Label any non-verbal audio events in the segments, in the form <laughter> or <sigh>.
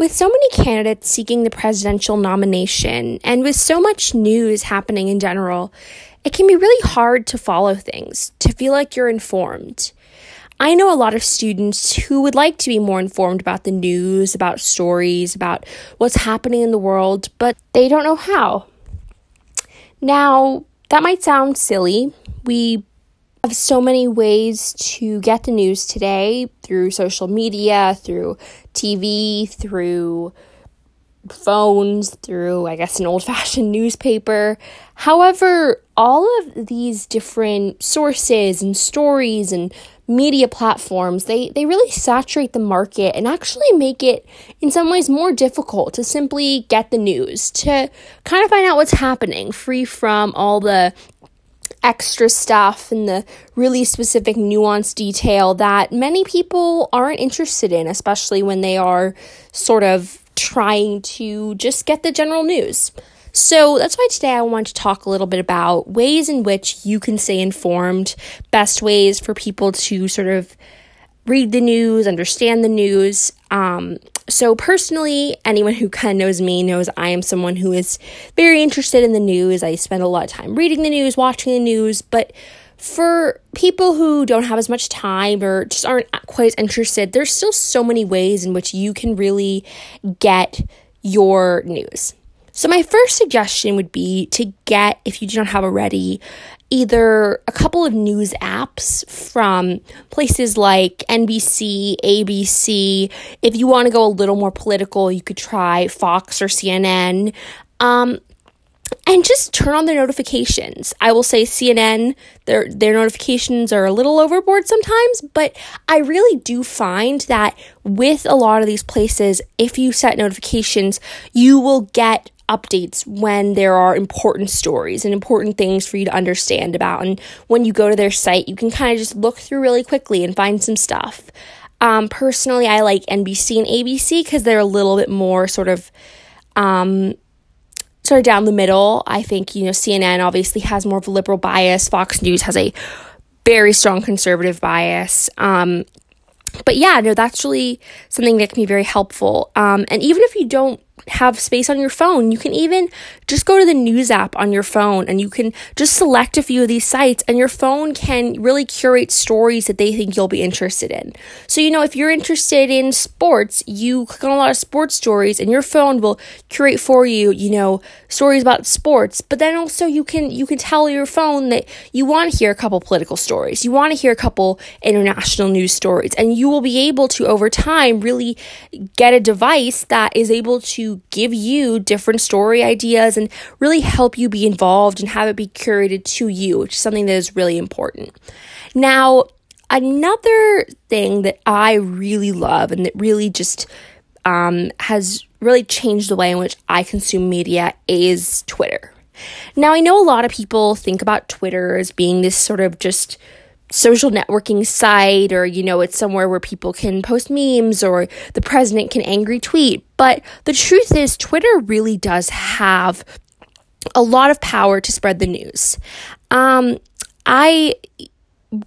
With so many candidates seeking the presidential nomination, and with so much news happening in general, it can be really hard to follow things, to feel like you're informed. I know a lot of students who would like to be more informed about the news, about stories, about what's happening in the world, but they don't know how. Now, that might sound silly. We have so many ways to get the news today through social media, through TV, through phones, through, I guess, an old fashioned <laughs> newspaper. However, all of these different sources and stories and media platforms, they, they really saturate the market and actually make it, in some ways, more difficult to simply get the news, to kind of find out what's happening, free from all the extra stuff and the really specific nuanced detail that many people aren't interested in, especially when they are sort of trying to just get the general news. So that's why today I want to talk a little bit about ways in which you can stay informed, best ways for people to sort of read the news, understand the news. Um, so, personally, anyone who kind of knows me knows I am someone who is very interested in the news. I spend a lot of time reading the news, watching the news, but for people who don't have as much time or just aren't quite as interested, there's still so many ways in which you can really get your news. So, my first suggestion would be to get, if you do not have already, either a couple of news apps from places like NBC, ABC. If you want to go a little more political, you could try Fox or CNN. Um, and just turn on their notifications. I will say CNN, their their notifications are a little overboard sometimes, but I really do find that with a lot of these places, if you set notifications, you will get updates when there are important stories and important things for you to understand about. And when you go to their site, you can kind of just look through really quickly and find some stuff. Um, personally, I like NBC and ABC because they're a little bit more sort of um, sort of down the middle. I think, you know, CNN obviously has more of a liberal bias, Fox News has a very strong conservative bias. Um, but yeah, no, that's really something that can be very helpful. Um, and even if you don't have space on your phone. You can even just go to the news app on your phone and you can just select a few of these sites, and your phone can really curate stories that they think you'll be interested in. So, you know, if you're interested in sports, you click on a lot of sports stories, and your phone will curate for you, you know, stories about sports. But then also you can you can tell your phone that you want to hear a couple political stories, you want to hear a couple international news stories, and you will be able to over time really get a device that is able to give you different story ideas and really help you be involved and have it be curated to you, which is something that is really important. Now, another thing that I really love and that really just um, has really changed the way in which I consume media is Twitter. Now, I know a lot of people think about Twitter as being this sort of just social networking site or you know it's somewhere where people can post memes or the president can angry tweet. But the truth is twitter really does have a lot of power to spread the news. Um, i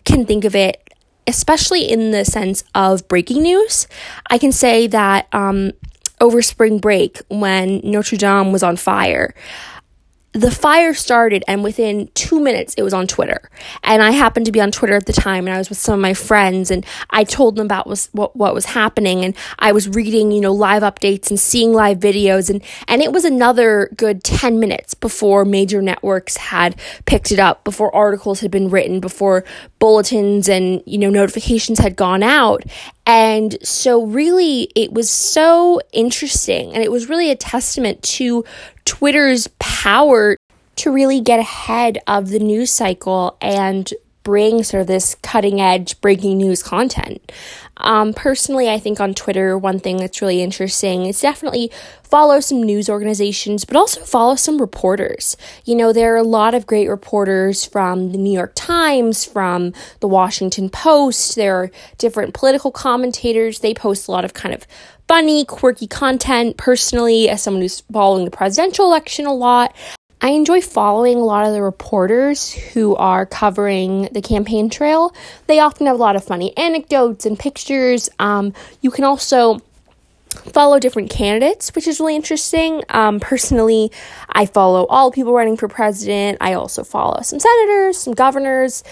can think of it especially in the sense of breaking news. I can say that um, over spring break when notre dame was on fire the fire started and within two minutes it was on twitter. And i happened to be on twitter at the time and i was with some of my friends and i told them about was, what, what was happening and i was reading you know live updates and seeing live videos and, and it was another good 10 minutes before major networks had picked it up before articles had been written before bulletins and you know notifications had gone out and so, really, it was so interesting. And it was really a testament to Twitter's power to really get ahead of the news cycle and bring sort of this cutting edge breaking news content. Um, personally, I think on Twitter, one thing that's really interesting is definitely follow some news organizations, but also follow some reporters. You know, there are a lot of great reporters from the New York Times, from the Washington Post. There are different political commentators. They post a lot of kind of funny, quirky content. Personally, as someone who's following the presidential election a lot, I enjoy following a lot of the reporters who are covering the campaign trail. They often have a lot of funny anecdotes and pictures. Um, you can also follow different candidates, which is really interesting. Um, personally, I follow all people running for president. I also follow some senators, some governors.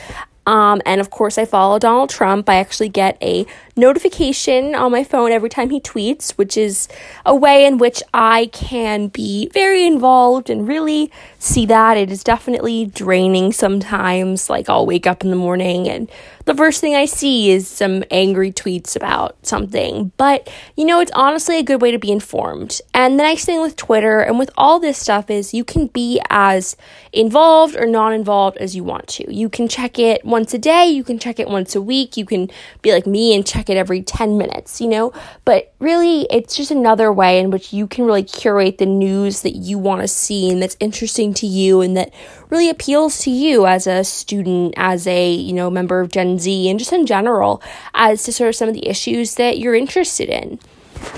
Um, and of course, I follow Donald Trump. I actually get a notification on my phone every time he tweets, which is a way in which I can be very involved and really see that. It is definitely draining sometimes. Like, I'll wake up in the morning and the first thing I see is some angry tweets about something. But, you know, it's honestly a good way to be informed. And the nice thing with Twitter and with all this stuff is you can be as involved or non involved as you want to. You can check it once a day, you can check it once a week, you can be like me and check it every 10 minutes, you know? But really, it's just another way in which you can really curate the news that you want to see and that's interesting to you and that really appeals to you as a student, as a, you know, member of Gen Z, and just in general, as to sort of some of the issues that you're interested in.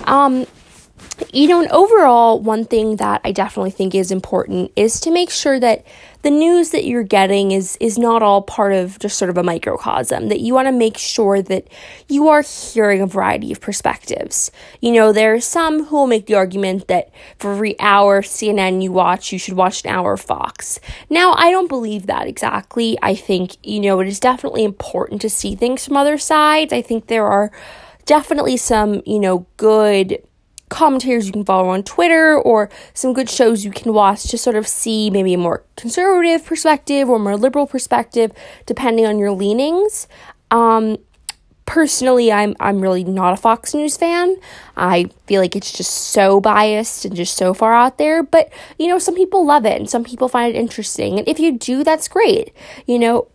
Um, you know, and overall, one thing that I definitely think is important is to make sure that the news that you're getting is is not all part of just sort of a microcosm that you want to make sure that you are hearing a variety of perspectives. You know there are some who will make the argument that for every hour cnn you watch you should watch an hour fox. Now i don't believe that exactly. I think you know it is definitely important to see things from other sides. I think there are definitely some you know good commentators you can follow on Twitter or some good shows you can watch to sort of see maybe a more conservative perspective or more liberal perspective depending on your leanings. Um, personally I'm I'm really not a Fox News fan. I feel like it's just so biased and just so far out there, but you know, some people love it and some people find it interesting. And if you do, that's great. You know,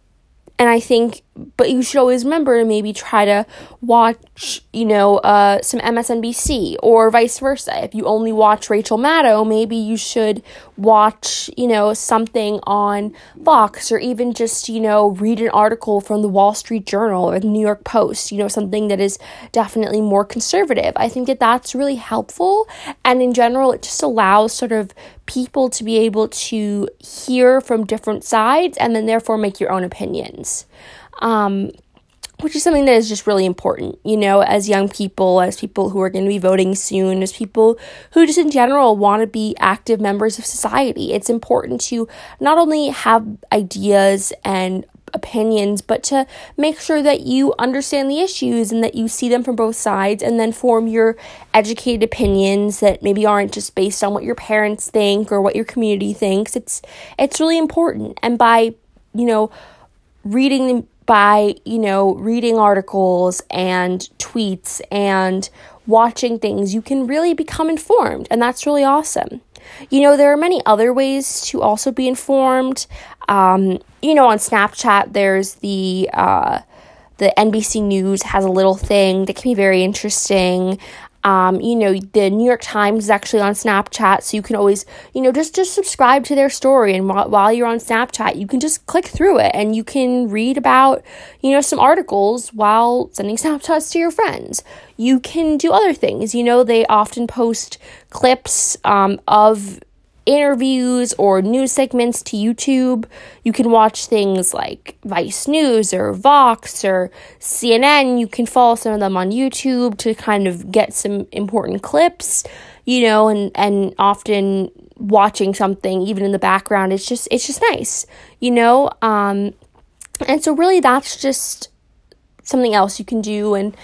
and I think, but you should always remember to maybe try to watch, you know, uh, some MSNBC or vice versa. If you only watch Rachel Maddow, maybe you should watch, you know, something on Fox or even just, you know, read an article from the Wall Street Journal or the New York Post, you know, something that is definitely more conservative. I think that that's really helpful. And in general, it just allows sort of people to be able to hear from different sides and then therefore make your own opinions. Um, which is something that is just really important, you know, as young people, as people who are going to be voting soon, as people who just in general want to be active members of society. It's important to not only have ideas and opinions, but to make sure that you understand the issues and that you see them from both sides and then form your educated opinions that maybe aren't just based on what your parents think or what your community thinks. It's it's really important. And by, you know, reading by, you know, reading articles and tweets and watching things, you can really become informed, and that's really awesome. You know, there are many other ways to also be informed. Um, you know, on Snapchat, there's the uh, the NBC News has a little thing that can be very interesting. Um, you know, the New York Times is actually on Snapchat, so you can always, you know, just just subscribe to their story, and while, while you're on Snapchat, you can just click through it, and you can read about, you know, some articles while sending Snapchats to your friends. You can do other things. You know, they often post clips um, of interviews or news segments to YouTube. You can watch things like Vice News or Vox or CNN. You can follow some of them on YouTube to kind of get some important clips, you know, and, and often watching something even in the background it's just it's just nice you know um and so really that's just something else you can do and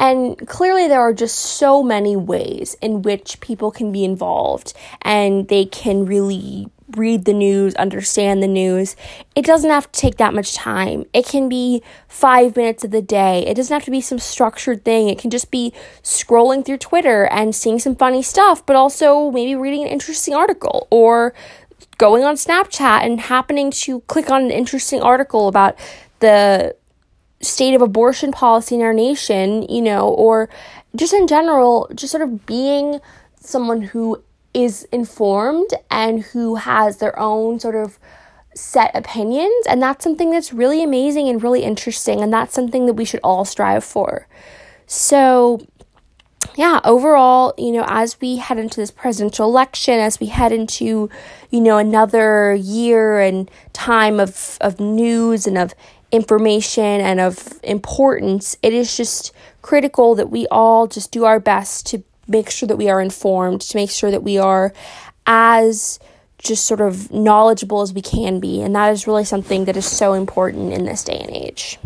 and clearly, there are just so many ways in which people can be involved and they can really read the news, understand the news. It doesn't have to take that much time. It can be five minutes of the day. It doesn't have to be some structured thing. It can just be scrolling through Twitter and seeing some funny stuff, but also maybe reading an interesting article or going on Snapchat and happening to click on an interesting article about the state of abortion policy in our nation, you know, or just in general, just sort of being someone who is informed and who has their own sort of set opinions. And that's something that's really amazing and really interesting. And that's something that we should all strive for. So, yeah, overall, you know, as we head into this presidential election, as we head into, you know, another year and time of, of news and of information and of importance, it is just critical that we all just do our best to make sure that we are informed, to make sure that we are as just sort of knowledgeable as we can be. And that is really something that is so important in this day and age.